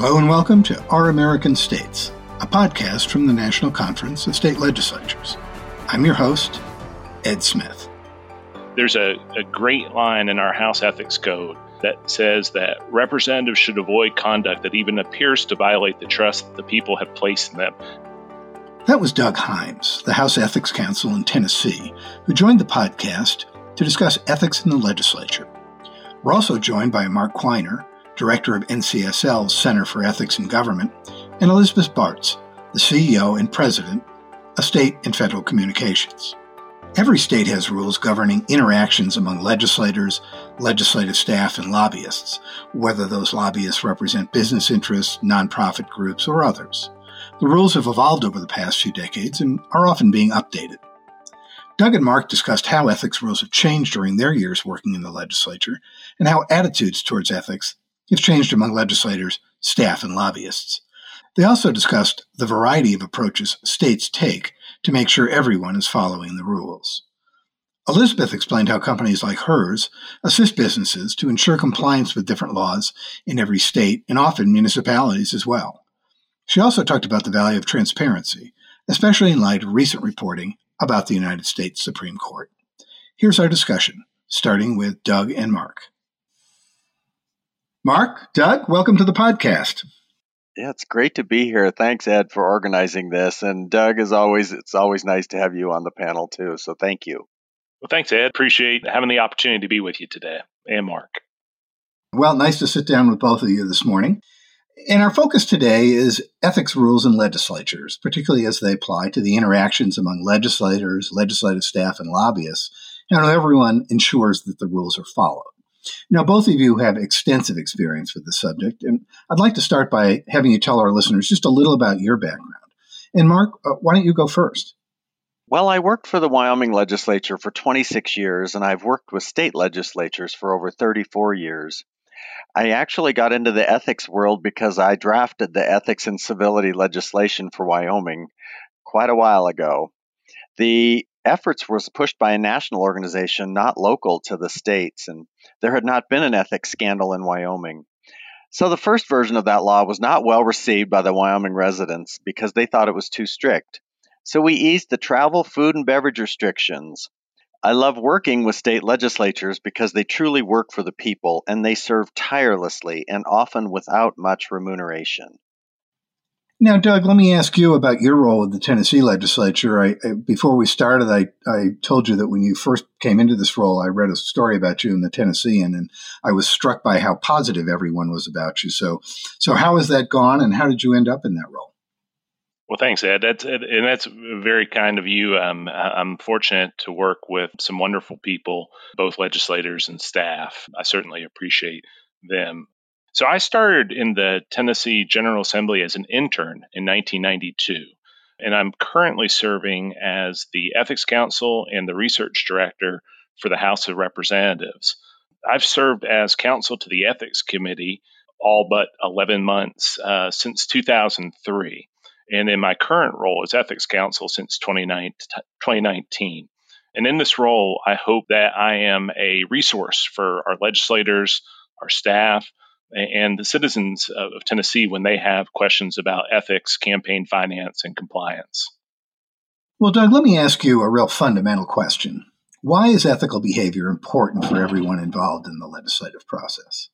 Hello and welcome to Our American States, a podcast from the National Conference of State Legislatures. I'm your host, Ed Smith. There's a, a great line in our House Ethics Code that says that representatives should avoid conduct that even appears to violate the trust that the people have placed in them. That was Doug Himes, the House Ethics Counsel in Tennessee, who joined the podcast to discuss ethics in the legislature. We're also joined by Mark Quiner, Director of NCSL's Center for Ethics in Government, and Elizabeth Bartz, the CEO and President of State and Federal Communications. Every state has rules governing interactions among legislators, legislative staff, and lobbyists, whether those lobbyists represent business interests, nonprofit groups, or others. The rules have evolved over the past few decades and are often being updated. Doug and Mark discussed how ethics rules have changed during their years working in the legislature and how attitudes towards ethics have changed among legislators, staff, and lobbyists. They also discussed the variety of approaches states take to make sure everyone is following the rules. Elizabeth explained how companies like hers assist businesses to ensure compliance with different laws in every state and often municipalities as well. She also talked about the value of transparency, especially in light of recent reporting about the United States Supreme Court. Here's our discussion, starting with Doug and Mark. Mark, Doug, welcome to the podcast. Yeah, it's great to be here. Thanks, Ed, for organizing this. And Doug, as always, it's always nice to have you on the panel too. So thank you. Well, thanks, Ed. Appreciate having the opportunity to be with you today, and Mark. Well, nice to sit down with both of you this morning. And our focus today is ethics rules in legislatures, particularly as they apply to the interactions among legislators, legislative staff, and lobbyists, and how everyone ensures that the rules are followed. Now, both of you have extensive experience with the subject, and I'd like to start by having you tell our listeners just a little about your background. And Mark, uh, why don't you go first? Well, I worked for the Wyoming legislature for 26 years, and I've worked with state legislatures for over 34 years. I actually got into the ethics world because I drafted the ethics and civility legislation for Wyoming quite a while ago. The efforts was pushed by a national organization, not local to the states, and there had not been an ethics scandal in Wyoming. So the first version of that law was not well received by the Wyoming residents because they thought it was too strict. So we eased the travel, food, and beverage restrictions. I love working with state legislatures because they truly work for the people and they serve tirelessly and often without much remuneration. Now, Doug, let me ask you about your role in the Tennessee legislature. I, I, before we started, I, I told you that when you first came into this role, I read a story about you in the Tennessean, and I was struck by how positive everyone was about you. So, so how has that gone, and how did you end up in that role? Well, thanks, Ed. That's and that's very kind of you. Um, I'm fortunate to work with some wonderful people, both legislators and staff. I certainly appreciate them. So I started in the Tennessee General Assembly as an intern in 1992. And I'm currently serving as the Ethics Counsel and the Research Director for the House of Representatives. I've served as counsel to the Ethics Committee all but 11 months uh, since 2003, and in my current role as Ethics Counsel since 2019. And in this role, I hope that I am a resource for our legislators, our staff, and the citizens of Tennessee when they have questions about ethics, campaign finance, and compliance. Well, Doug, let me ask you a real fundamental question. Why is ethical behavior important for everyone involved in the legislative process?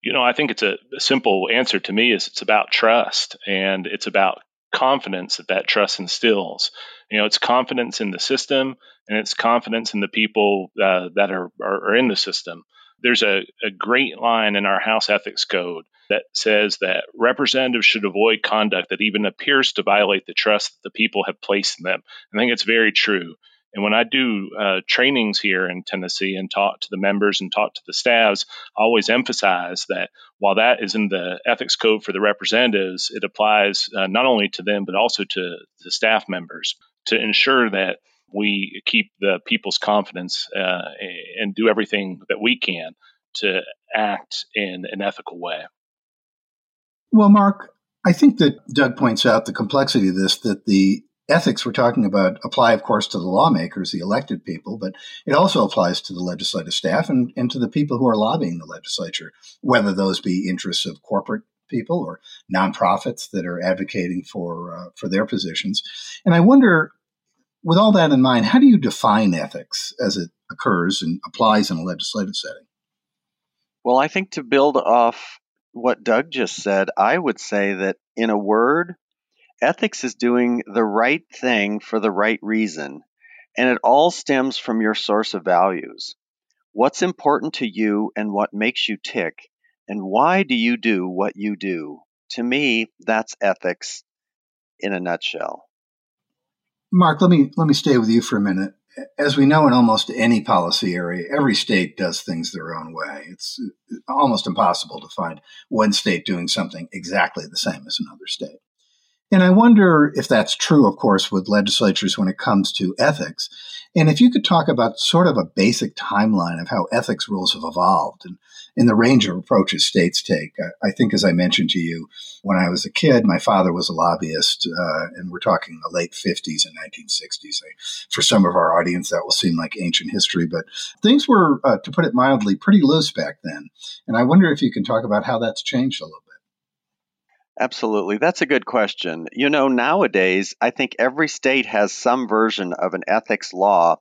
You know, I think it's a, a simple answer to me is it's about trust and it's about confidence that that trust instills. You know, it's confidence in the system and it's confidence in the people uh, that are, are, are in the system there's a, a great line in our House Ethics Code that says that representatives should avoid conduct that even appears to violate the trust that the people have placed in them. I think it's very true. And when I do uh, trainings here in Tennessee and talk to the members and talk to the staffs, I always emphasize that while that is in the ethics code for the representatives, it applies uh, not only to them, but also to the staff members to ensure that we keep the people's confidence uh, and do everything that we can to act in an ethical way. Well, Mark, I think that Doug points out the complexity of this, that the ethics we're talking about apply, of course, to the lawmakers, the elected people, but it also applies to the legislative staff and, and to the people who are lobbying the legislature, whether those be interests of corporate people or nonprofits that are advocating for uh, for their positions. And I wonder, with all that in mind, how do you define ethics as it occurs and applies in a legislative setting? Well, I think to build off what Doug just said, I would say that in a word, ethics is doing the right thing for the right reason, and it all stems from your source of values. What's important to you and what makes you tick, and why do you do what you do? To me, that's ethics in a nutshell. Mark, let me let me stay with you for a minute as we know in almost any policy area, every state does things their own way. It's uh, almost impossible to find one state doing something exactly the same as another state. And I wonder if that's true, of course, with legislatures when it comes to ethics. And if you could talk about sort of a basic timeline of how ethics rules have evolved and in the range of approaches states take. I, I, think, as I mentioned to you, when I was a kid, my father was a lobbyist, uh, and we're talking the late 50s and 1960s. I, for some of our audience, that will seem like ancient history, but things were, uh, to put it mildly, pretty loose back then. And I wonder if you can talk about how that's changed a little bit. Absolutely. That's a good question. You know, nowadays, I think every state has some version of an ethics law.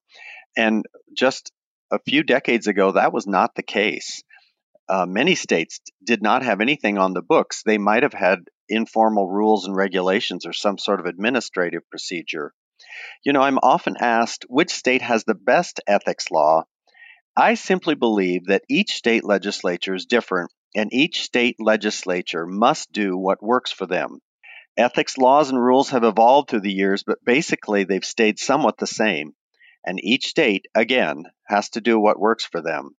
And just a few decades ago, that was not the case. Uh, many states did not have anything on the books. They might have had informal rules and regulations or some sort of administrative procedure. You know, I'm often asked which state has the best ethics law. I simply believe that each state legislature is different and each state legislature must do what works for them. Ethics laws and rules have evolved through the years, but basically they've stayed somewhat the same, and each state, again, has to do what works for them.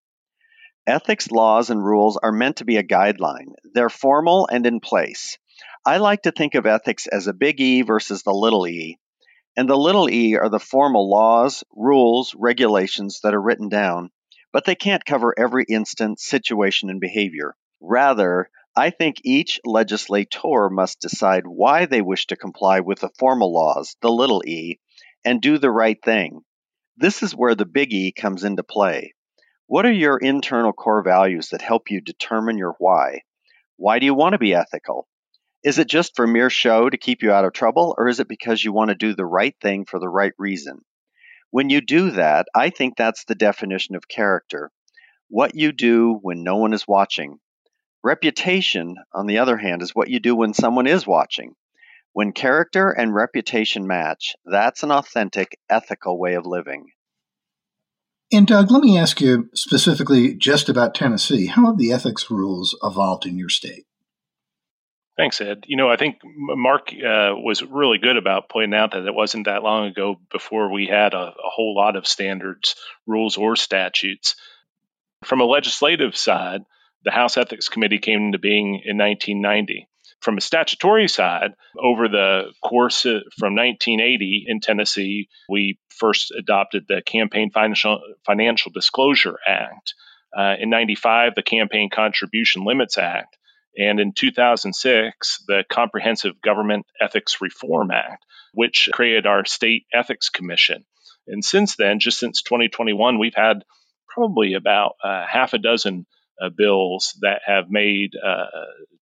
Ethics laws and rules are meant to be a guideline. They're formal and in place. I like to think of ethics as a big E versus the little e. And the little e are the formal laws, rules, regulations that are written down, but they can't cover every instance, situation, and behavior. Rather, I think each legislator must decide why they wish to comply with the formal laws, the little e, and do the right thing. This is where the big E comes into play. What are your internal core values that help you determine your why? Why do you want to be ethical? Is it just for mere show to keep you out of trouble, or is it because you want to do the right thing for the right reason? When you do that, I think that's the definition of character. What you do when no one is watching, Reputation, on the other hand, is what you do when someone is watching. When character and reputation match, that's an authentic, ethical way of living. And Doug, let me ask you specifically just about Tennessee. How have the ethics rules evolved in your state? Thanks, Ed. You know, I think Mark uh, was really good about pointing out that it wasn't that long ago before we had a, a whole lot of standards, rules, or statutes. From a legislative side, the House Ethics Committee came into being in 1990. From a statutory side, over the course from 1980 in Tennessee, we first adopted the Campaign Financial, Financial Disclosure Act. Uh, in 95, the Campaign Contribution Limits Act. And in 2006, the Comprehensive Government Ethics Reform Act, which created our State Ethics Commission. And since then, just since 2021, we've had probably about uh, half a dozen uh, bills that have made uh,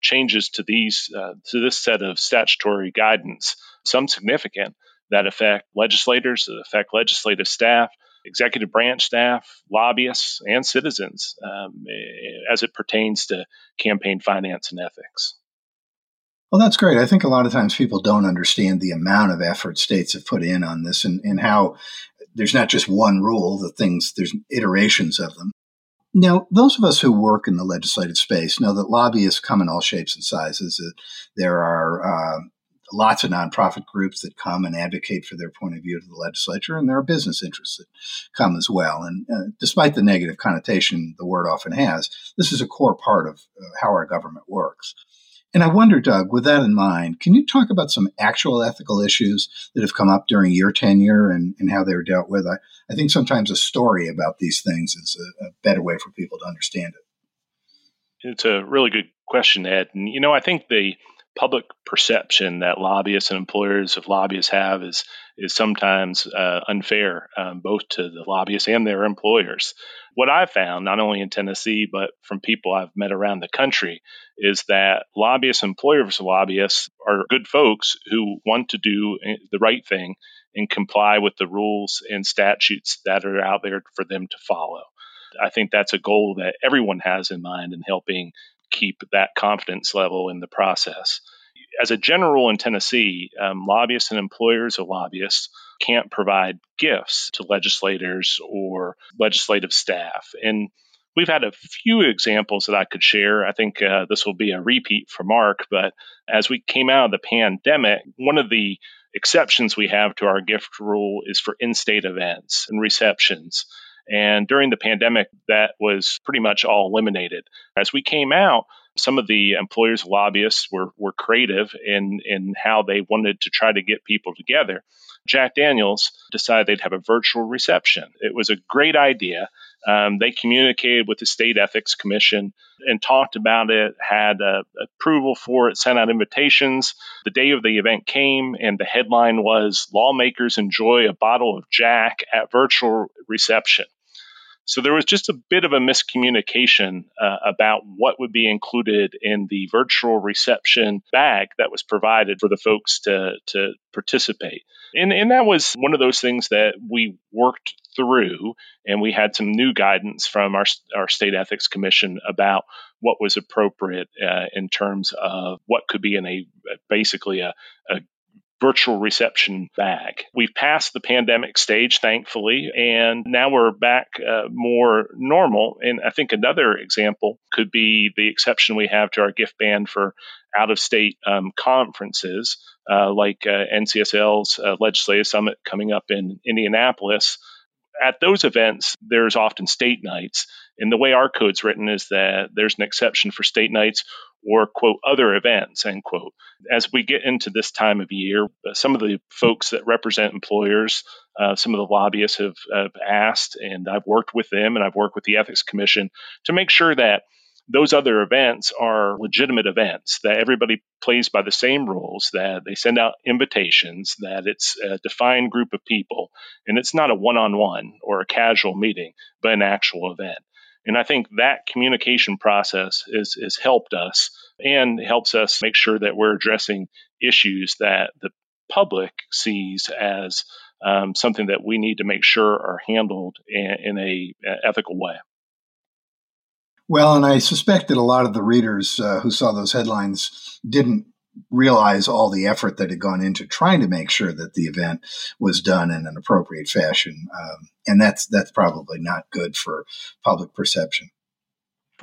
changes to these uh, to this set of statutory guidance, some significant that affect legislators, that affect legislative staff, executive branch staff, lobbyists, and citizens um, as it pertains to campaign finance and ethics. Well, that's great. I think a lot of times people don't understand the amount of effort states have put in on this and, and how there's not just one rule, the things, there's iterations of them. Now, those of us who work in the legislative space know that lobbyists come in all shapes and sizes. There are uh, lots of nonprofit groups that come and advocate for their point of view to the legislature, and there are business interests that come as well. And uh, despite the negative connotation the word often has, this is a core part of uh, how our government works. And I wonder, Doug, with that in mind, can you talk about some actual ethical issues that have come up during your tenure and, and how they were dealt with? I, I think sometimes a story about these things is a, a better way for people to understand it. It's a really good question, Ed. And, you know, I think the public perception that lobbyists and employers of lobbyists have is is sometimes uh, unfair, um, both to the lobbyists and their employers. What I've found, not only in Tennessee, but from people I've met around the country, is that lobbyists, employers of lobbyists are good folks who want to do the right thing and comply with the rules and statutes that are out there for them to follow. I think that's a goal that everyone has in mind in helping keep that confidence level in the process. As a general in Tennessee, um, lobbyists and employers of lobbyists can't provide gifts to legislators or legislative staff. And we've had a few examples that I could share. I think uh, this will be a repeat for Mark, but as we came out of the pandemic, one of the exceptions we have to our gift rule is for in state events and receptions. And during the pandemic, that was pretty much all eliminated. As we came out, some of the employers lobbyists were, were creative in, in how they wanted to try to get people together. Jack Daniels decided they'd have a virtual reception. It was a great idea. Um, they communicated with the state ethics commission and talked about it, had uh, approval for it, sent out invitations. The day of the event came, and the headline was Lawmakers Enjoy a Bottle of Jack at Virtual Reception. So there was just a bit of a miscommunication uh, about what would be included in the virtual reception bag that was provided for the folks to, to participate. And, and that was one of those things that we worked through, and we had some new guidance from our, our state ethics commission about what was appropriate uh, in terms of what could be in a basically a, a virtual reception bag. We've passed the pandemic stage, thankfully, and now we're back uh, more normal. And I think another example could be the exception we have to our gift ban for out of state um, conferences, uh, like uh, NCSL's uh, Legislative Summit coming up in Indianapolis. At those events, there's often state nights. And the way our code's written is that there's an exception for state nights or quote other events end quote. As we get into this time of year some of the folks that represent employers uh, some of the lobbyists have, have, asked and i've worked with them and i've worked with the ethics commission to make sure that those other events are legitimate events that everybody plays by the same rules that they send out invitations that it's a defined group of people. And it's not a one-on-one or a casual meeting but an actual event and I think that communication process is, has helped us and helps us make sure that we're addressing issues that the public sees as um, something that we need to make sure are handled in, in a, a ethical way. Well, and I suspect that a lot of the readers uh, who saw those headlines didn't realize all the effort that had gone into trying to make sure that the event was done in an appropriate fashion, um, and that's that's probably not good for public perception.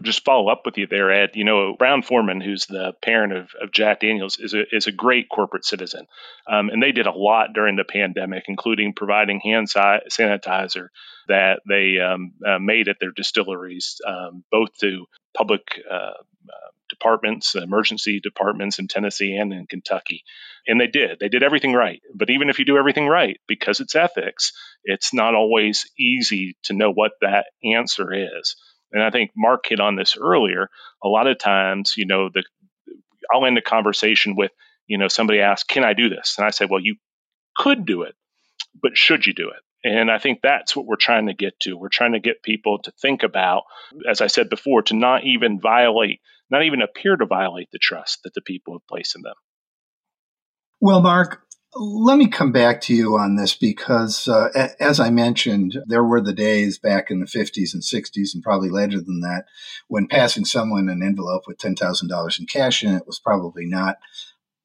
Just follow up with you there, Ed. You know, Brown-Forman, who's the parent of, of Jack Daniels, is a, is a great corporate citizen. Um, and they did a lot during the pandemic, including providing hand sanitizer that they um, uh, made at their distilleries, um, both to public uh, uh, departments, emergency departments in Tennessee and in Kentucky. And they did. They did everything right. But even if you do everything right, because it's ethics, it's not always easy to know what that answer is. And I think Mark hit on this earlier. A lot of times, you know, the I'll end a conversation with, you know, somebody asks, "Can I do this?" And I say, "Well, you could do it, but should you do it?" And I think that's what we're trying to get to. We're trying to get people to think about, as I said before, to not even violate, not even appear to violate the trust that the people have placed in them. Well, Mark, let me come back to you on this because, uh, as I mentioned, there were the days back in the 50s and 60s, and probably later than that, when passing someone an envelope with $10,000 in cash in it was probably not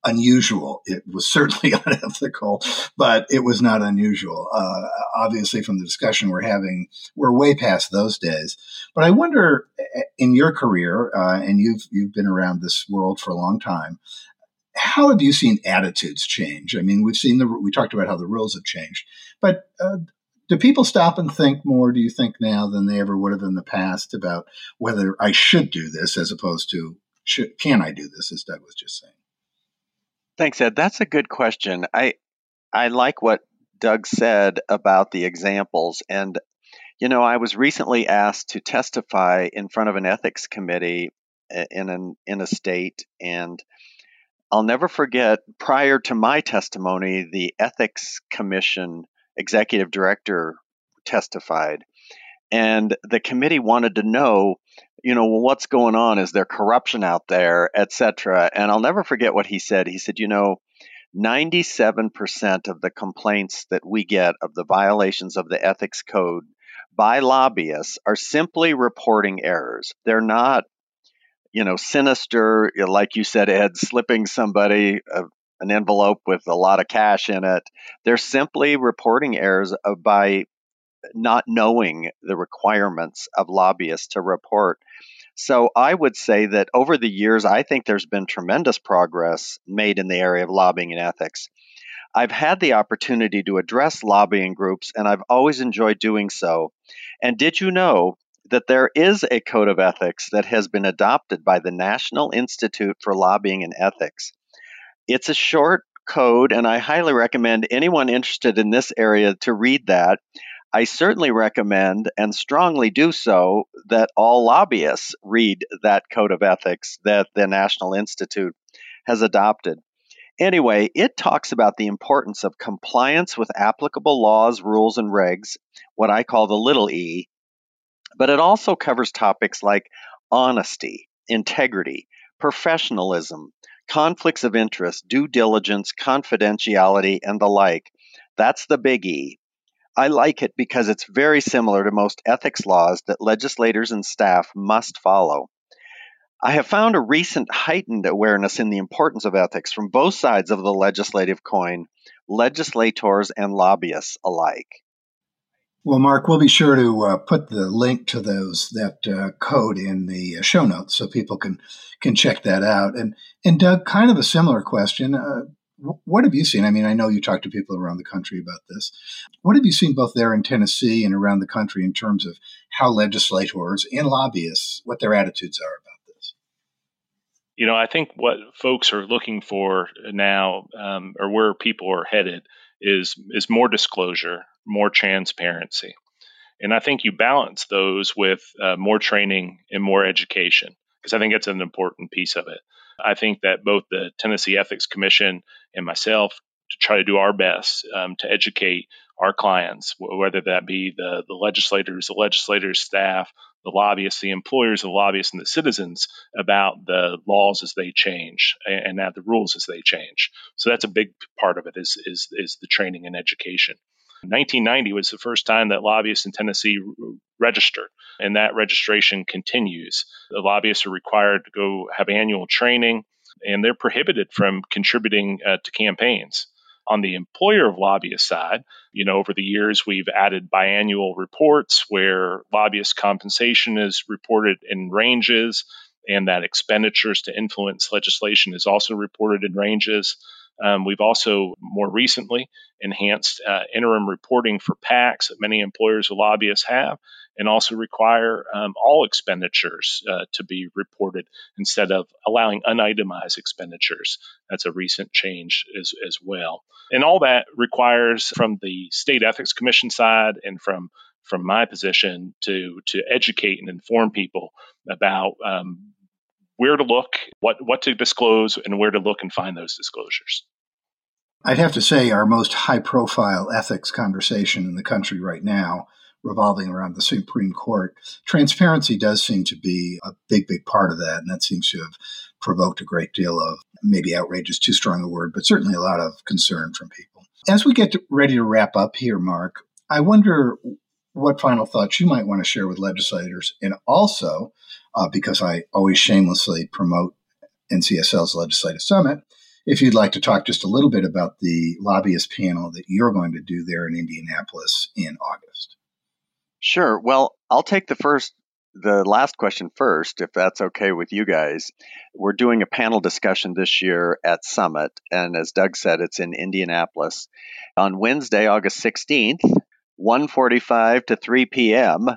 unusual. It was certainly unethical, but it was not unusual. Uh, obviously, from the discussion we're having, we're way past those days. But I wonder, in your career, uh, and you've you've been around this world for a long time, how have you seen attitudes change? I mean, we've seen the we talked about how the rules have changed, but uh, do people stop and think more? Do you think now than they ever would have in the past about whether I should do this as opposed to should, can I do this, as Doug was just saying? Thanks, Ed. That's a good question. I I like what Doug said about the examples. And, you know, I was recently asked to testify in front of an ethics committee eh, in an in a state and I'll never forget prior to my testimony the ethics commission executive director testified And the committee wanted to know, you know, well, what's going on? Is there corruption out there, et cetera? And I'll never forget what he said. He said, you know, 97% of the complaints that we get of the violations of the ethics code by lobbyists are simply reporting errors. They're not, you know, sinister, like you said, Ed, slipping somebody a, an envelope with a lot of cash in it. They're simply reporting errors uh, by not knowing the requirements of lobbyists to report. So I would say that over the years, I think there's been tremendous progress made in the area of lobbying and ethics. I've had the opportunity to address lobbying groups, and I've always enjoyed doing so. And did you know that there is a code of ethics that has been adopted by the National Institute for Lobbying and Ethics? It's a short code, and I highly recommend anyone interested in this area to read that. I certainly recommend and strongly do so that all lobbyists read that code of ethics that the National Institute has adopted. Anyway, it talks about the importance of compliance with applicable laws, rules, and regs, what I call the little e, but it also covers topics like honesty, integrity, professionalism, conflicts of interest, due diligence, confidentiality, and the like. That's the big E. I like it because it's very similar to most ethics laws that legislators and staff must follow. I have found a recent heightened awareness in the importance of ethics from both sides of the legislative coin, legislators and lobbyists alike. Well, Mark, we'll be sure to uh, put the link to those that uh, code in the uh, show notes so people can can check that out. And and Doug, kind of a similar question. Uh, what have you seen? I mean, I know you talk to people around the country about this. What have you seen both there in Tennessee and around the country in terms of how legislators and lobbyists, what their attitudes are about this? You know, I think what folks are looking for now, um, or where people are headed, is is more disclosure, more transparency, and I think you balance those with uh, more training and more education because I think it's an important piece of it. I think that both the Tennessee Ethics Commission and myself to try to do our best um, to educate our clients, whether that be the, the legislators, the legislators' staff, the lobbyists, the employers, the lobbyists, and the citizens about the laws as they change and, and the rules as they change. So that's a big part of it is, is, is the training and education. 1990 was the first time that lobbyists in Tennessee registered, and that registration continues. The lobbyists are required to go have annual training, and they're prohibited from contributing uh, to campaigns. On the employer of lobbyist side, you know, over the years we've added biannual reports where lobbyist compensation is reported in ranges and that expenditures to influence legislation is also reported in ranges. Um, we've also more recently enhanced uh, interim reporting for PACs that many employers or lobbyists have, and also require um, all expenditures uh, to be reported instead of allowing unitemized expenditures. That's a recent change as, as well. And all that requires from the State Ethics Commission side and from from my position to to educate and inform people about um, where to look, what what to disclose, and where to look and find those disclosures. I'd have to say our most high profile ethics conversation in the country right now revolving around the Supreme Court. Transparency does seem to be a big, big part of that, and that seems to have provoked a great deal of maybe outrage is too strong a word, but certainly a lot of concern from people. As we get to, ready to wrap up here, Mark, I wonder what final thoughts you might want to share with legislators, and also uh, because I always shamelessly promote NCSL's Legislative Summit, if you'd like to talk just a little bit about the lobbyist panel that you're going to do there in Indianapolis in August. Sure. Well, I'll take the first the last question first, if that's okay with you guys. We're doing a panel discussion this year at Summit, and as Doug said, it's in Indianapolis on Wednesday, August 16th, 1:45 to 3 p.m.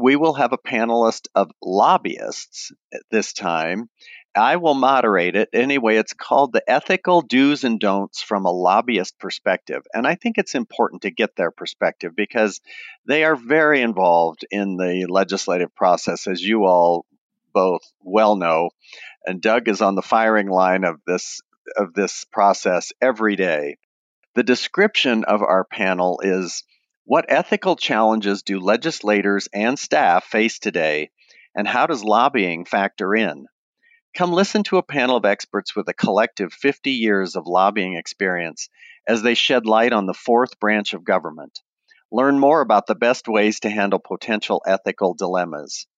We will have a panelist of lobbyists this time. I will moderate it. Anyway, it's called the Ethical Do's and Don'ts from a Lobbyist Perspective. And I think it's important to get their perspective because they are very involved in the legislative process, as you all both well know. And Doug is on the firing line of this of this process every day. The description of our panel is What ethical challenges do legislators and staff face today, and how does lobbying factor in? Come listen to a panel of experts with a collective 50 years of lobbying experience as they shed light on the fourth branch of government. Learn more about the best ways to handle potential ethical dilemmas.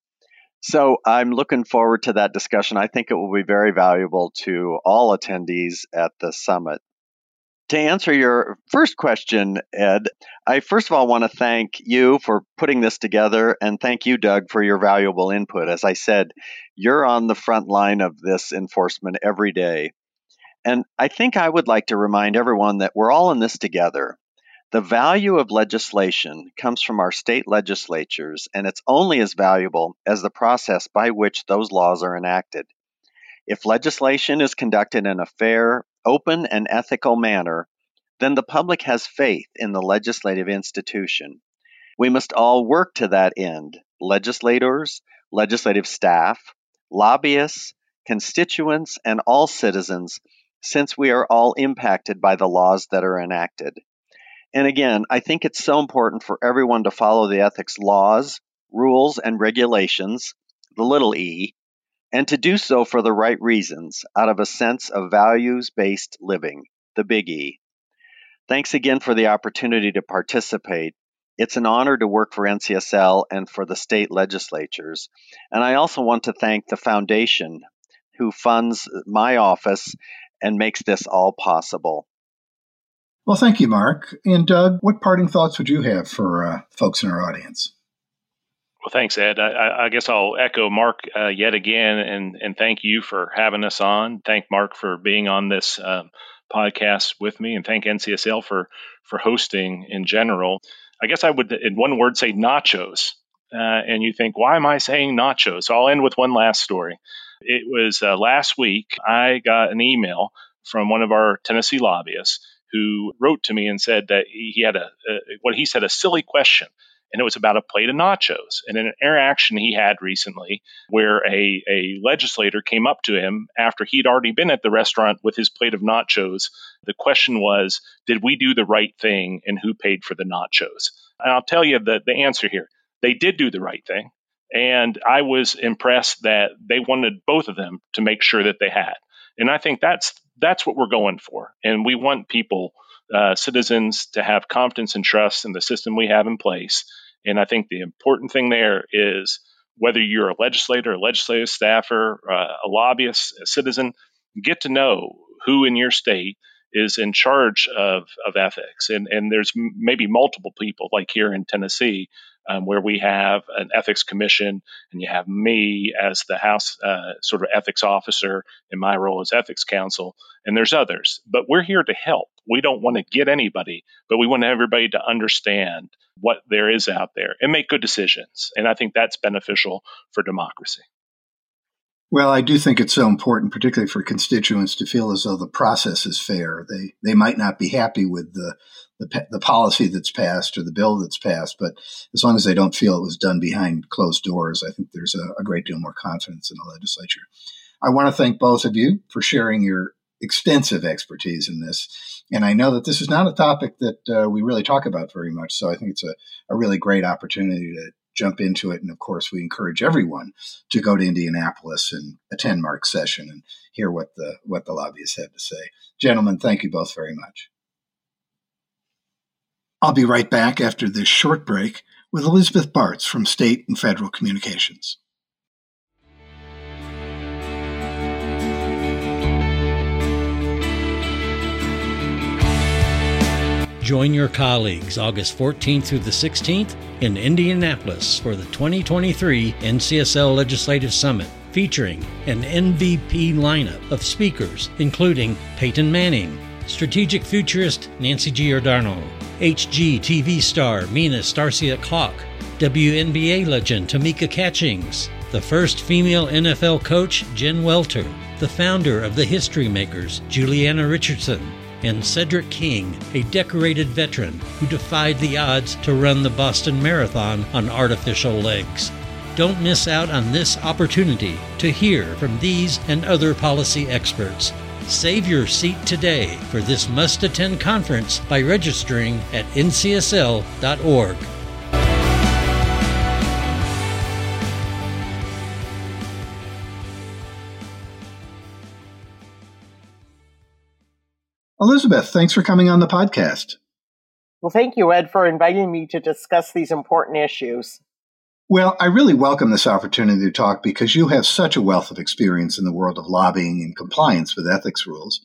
So I'm looking forward to that discussion. I think it will be very valuable to all attendees at the summit. To answer your first question, Ed, I first of all want to thank you for putting this together and thank you, Doug, for your valuable input. As I said, you're on the front line of this enforcement every day. And I think I would like to remind everyone that we're all in this together. The value of legislation comes from our state legislatures, and it's only as valuable as the process by which those laws are enacted. If legislation is conducted in a fair, open, and ethical manner, then the public has faith in the legislative institution. We must all work to that end legislators, legislative staff, lobbyists, constituents, and all citizens, since we are all impacted by the laws that are enacted. And again, I think it's so important for everyone to follow the ethics laws, rules, and regulations, the little e, and to do so for the right reasons out of a sense of values based living, the big E. Thanks again for the opportunity to participate. It's an honor to work for NCSL and for the state legislatures. And I also want to thank the foundation who funds my office and makes this all possible. Well, thank you, Mark. And Doug, what parting thoughts would you have for uh, folks in our audience? Well, thanks, Ed. I, I guess I'll echo Mark uh, yet again and, and thank you for having us on. Thank Mark for being on this um, podcast with me, and thank NCSL for for hosting in general. I guess I would, in one word, say nachos. Uh, and you think, why am I saying nachos? So I'll end with one last story. It was uh, last week. I got an email from one of our Tennessee lobbyists who wrote to me and said that he had a, a what he said a silly question and it was about a plate of nachos. And in an interaction he had recently where a, a legislator came up to him after he'd already been at the restaurant with his plate of nachos. The question was did we do the right thing and who paid for the nachos? And i'll tell you the, the answer here. They did do the right thing. And i was impressed that they wanted both of them to make sure that they had. And i think that's that's what we're going for. And we want people, uh, citizens, to have confidence and trust in the system we have in place. And I think the important thing there is whether you're a legislator, a legislative staffer, uh, a lobbyist, a citizen, get to know who in your state is in charge of, of ethics. And, and there's m- maybe multiple people, like here in Tennessee, um, where we have an ethics commission, and you have me as the House uh, sort of ethics officer in my role as ethics counsel, and there's others. But we're here to help. We don't want to get anybody, but we want everybody to understand what there is out there and make good decisions. And I think that's beneficial for democracy. Well, I do think it's so important, particularly for constituents, to feel as though the process is fair. They they might not be happy with the the, the policy that's passed or the bill that's passed, but as long as they don't feel it was done behind closed doors, I think there's a, a great deal more confidence in the legislature. I want to thank both of you for sharing your extensive expertise in this. And I know that this is not a topic that uh, we really talk about very much. So I think it's a, a really great opportunity to jump into it. And of course, we encourage everyone to go to Indianapolis and attend Mark's session and hear what the what the lobbyists had to say. Gentlemen, thank you both very much. I'll be right back after this short break with Elizabeth Bartz from State and Federal Communications. Join your colleagues August 14th through the 16th in Indianapolis for the 2023 NCSL Legislative Summit, featuring an MVP lineup of speakers, including Peyton Manning, strategic futurist Nancy Giordano, HGTV star Mina Starsiak Klock, WNBA legend Tamika Catchings, the first female NFL coach Jen Welter, the founder of the History Makers Julieanna Richardson, and Cedric King, a decorated veteran who defied the odds to run the Boston Marathon on artificial legs. Don't miss out on this opportunity to hear from these and other policy experts Save your seat today for this must attend conference by registering at ncsl.org. Elizabeth, thanks for coming on the podcast. Well, thank you, Ed, for inviting me to discuss these important issues. Well, I really welcome this opportunity to talk because you have such a wealth of experience in the world of lobbying and compliance with ethics rules.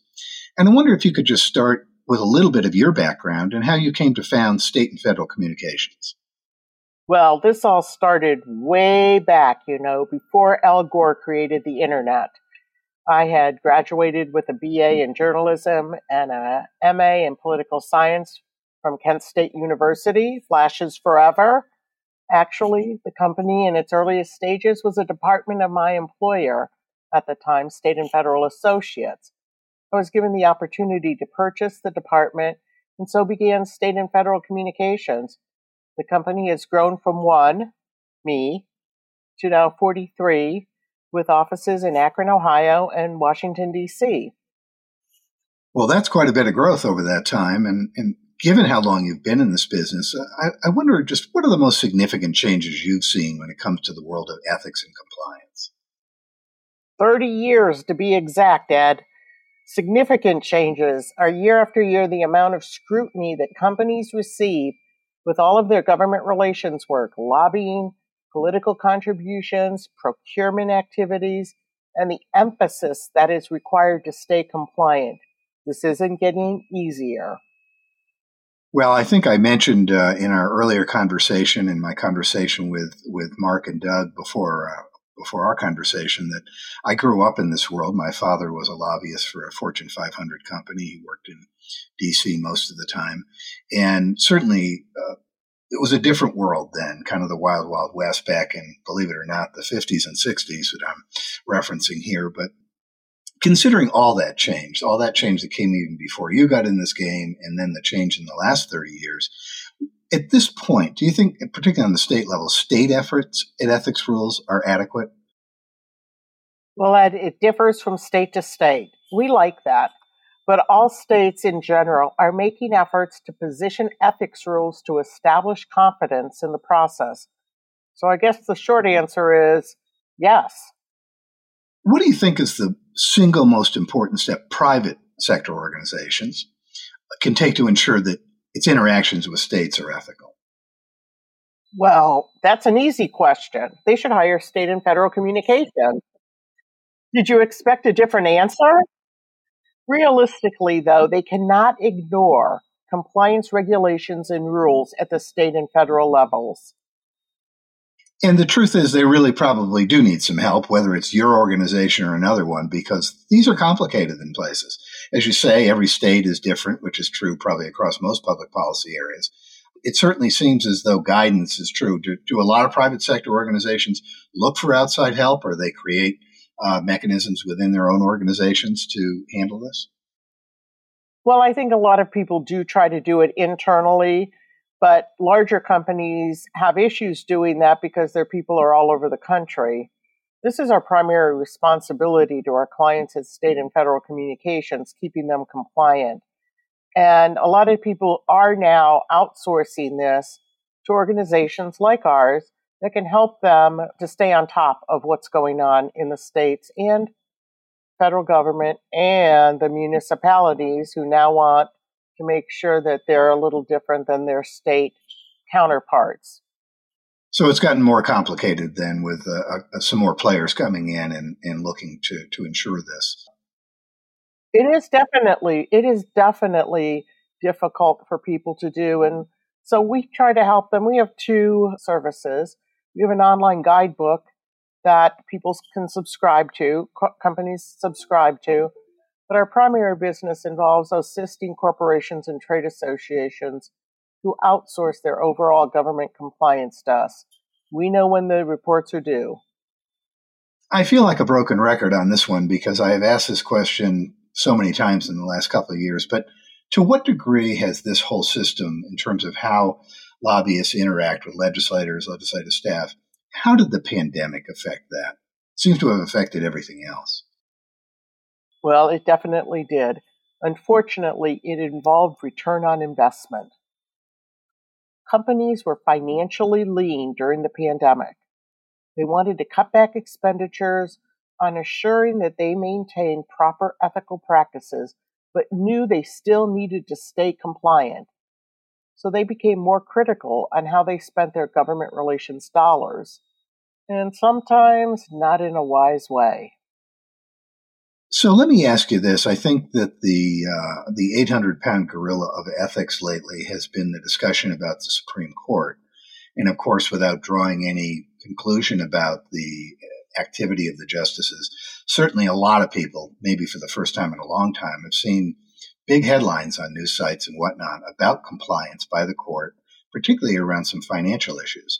And I wonder if you could just start with a little bit of your background and how you came to found state and federal communications. Well, this all started way back, you know, before Al Gore created the internet. I had graduated with a BA in journalism and a MA in political science from Kent State University, Flashes Forever. Actually, the company in its earliest stages was a department of my employer at the time, State and Federal Associates. I was given the opportunity to purchase the department and so began State and Federal Communications. The company has grown from one, me, to now 43 with offices in Akron, Ohio, and Washington, D.C. Well, that's quite a bit of growth over that time. And, and given how long you've been in this business, I, I, wonder just what are the most significant changes you've seen when it comes to the world of ethics and compliance? 30 years to be exact, Ed. Significant changes are year after year the amount of scrutiny that companies receive with all of their government relations work, lobbying, political contributions, procurement activities, and the emphasis that is required to stay compliant. This isn't getting easier. Well, I think I mentioned uh, in our earlier conversation, in my conversation with, with Mark and Doug before uh, before our conversation, that I grew up in this world. My father was a lobbyist for a Fortune 500 company. He worked in D.C. most of the time, and certainly uh, it was a different world then, kind of the wild, wild west back in, believe it or not, the 50s and 60s that I'm referencing here. But considering all that change, all that change that came even before you got in this game, and then the change in the last 30 years, at this point, do you think, particularly on the state level, state efforts at ethics rules are adequate? Well, Ed, it differs from state to state. We like that but all states in general are making efforts to position ethics rules to establish confidence in the process. So I guess the short answer is yes. What do you think is the single most important step private sector organizations can take to ensure that its interactions with states are ethical? Well, that's an easy question. They should hire state and federal communications. Did you expect a different answer? Realistically, though, they cannot ignore compliance regulations and rules at the state and federal levels. And the truth is, they really probably do need some help, whether it's your organization or another one, because these are complicated in places. As you say, every state is different, which is true probably across most public policy areas. It certainly seems as though guidance is true. Do, do a lot of private sector organizations look for outside help or they create uh, mechanisms within their own organizations to handle this? Well, I think a lot of people do try to do it internally, but larger companies have issues doing that because their people are all over the country. This is our primary responsibility to our clients at state and federal communications, keeping them compliant. And a lot of people are now outsourcing this to organizations like ours that can help them to stay on top of what's going on in the states and federal government and the municipalities who now want to make sure that they're a little different than their state counterparts. So it's gotten more complicated then with uh, uh, some more players coming in and, and looking to, to ensure this. It is definitely, it is definitely difficult for people to do. And so we try to help them. We have two services. We have an online guidebook that people can subscribe to, co- companies subscribe to. But our primary business involves assisting corporations and trade associations who outsource their overall government compliance to us. We know when the reports are due. I feel like a broken record on this one because I have asked this question so many times in the last couple of years. But to what degree has this whole system, in terms of how lobbyists interact with legislators, legislative staff. How did the pandemic affect that? It seems to have affected everything else. Well, it definitely did. Unfortunately, it involved return on investment. Companies were financially lean during the pandemic. They wanted to cut back expenditures on assuring that they maintained proper ethical practices, but knew they still needed to stay compliant. So they became more critical on how they spent their government relations dollars, and sometimes not in a wise way. So let me ask you this: I think that the uh, the 800 pound gorilla of ethics lately has been the discussion about the Supreme Court, and of course, without drawing any conclusion about the activity of the justices, certainly a lot of people, maybe for the first time in a long time, have seen big headlines on news sites and whatnot about compliance by the court, particularly around some financial issues.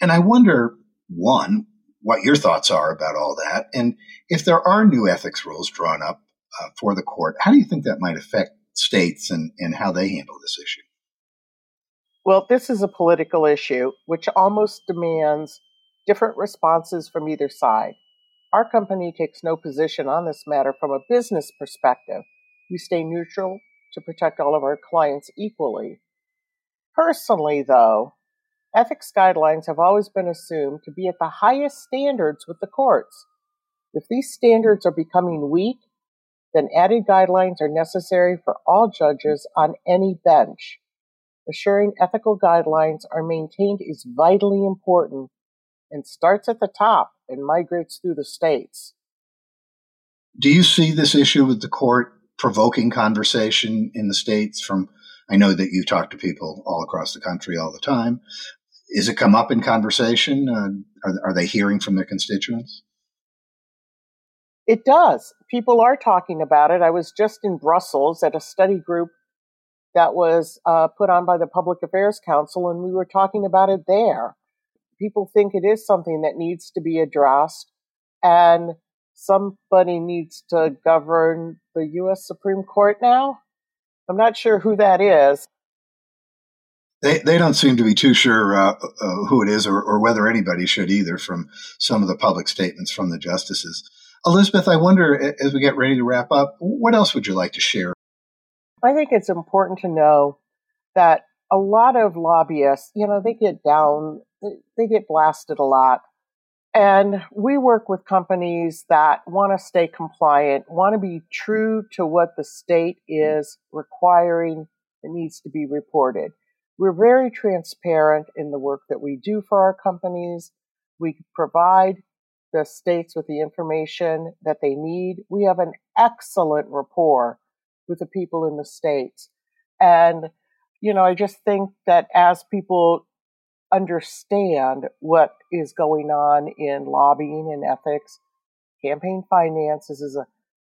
And I wonder, one, what your thoughts are about all that. And if there are new ethics rules drawn up uh, for the court, how do you think that might affect states and, and how they handle this issue? Well, this is a political issue which almost demands different responses from either side. Our company takes no position on this matter from a business perspective. We stay neutral to protect all of our clients equally. Personally, though, Ethics guidelines have always been assumed to be at the highest standards with the courts. If these standards are becoming weak, then added guidelines are necessary for all judges on any bench. Assuring ethical guidelines are maintained is vitally important and starts at the top and migrates through the states. Do you see this issue with the court provoking conversation in the states from I know that you talk to people all across the country all the time, is it come up in conversation? Uh, are, are they hearing from their constituents? It does. People are talking about it. I was just in Brussels at a study group that was uh, put on by the Public Affairs Council, and we were talking about it there. People think it is something that needs to be addressed, and somebody needs to govern the U.S. Supreme Court now. I'm not sure who that is they, they don't seem to be too sure uh, uh, who it is or, or, whether anybody should either from some of the public statements from the justices. Elizabeth, I wonder as we get ready to wrap up, what else would you like to share? I think it's important to know that a lot of lobbyists, you know, they get down, they get blasted a lot. And we work with companies that want to stay compliant, want to be true to what the state is requiring that needs to be reported. We're very transparent in the work that we do for our companies. We provide the states with the information that they need. We have an excellent rapport with the people in the states. And, you know, I just think that as people understand what is going on in lobbying and ethics, campaign finances is a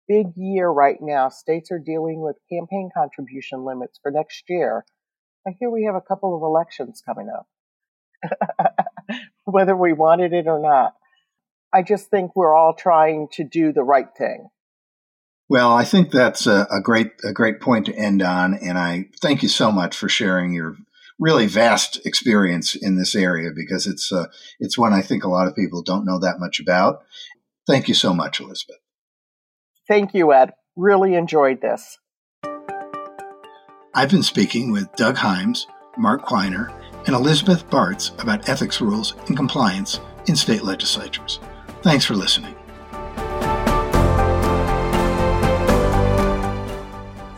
big year right now. States are dealing with campaign contribution limits for next year. I hear we have a couple of elections coming up, whether we wanted it or not. I just think we're all trying to do the right thing. Well, I think that's a, a, great a great point to end on, and I thank you so much for sharing your really vast experience in this area because it's uh, it's one I think a lot of people don't know that much about. Thank you so much, Elizabeth. Thank you, Ed. Really enjoyed this. I've been speaking with Doug Himes, Mark Quiner, and Elizabeth Bartz about ethics rules and compliance in state legislatures. Thanks for listening.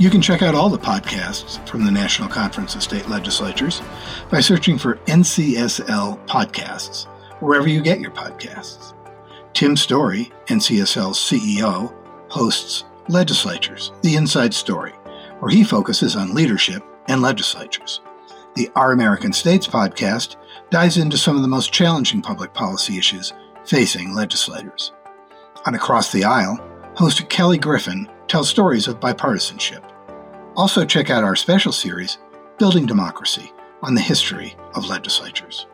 You can check out all the podcasts from the National Conference of State Legislatures by searching for NCSL Podcasts, wherever you get your podcasts. Tim Storey, NCSL's CEO, hosts Legislatures, the Inside Story where he focuses on leadership and legislatures. The Our American States podcast dives into some of the most challenging public policy issues facing legislators. On Across the Aisle, host Kelly Griffin tells stories of bipartisanship. Also, check out our special series, Building Democracy, on the history of legislatures.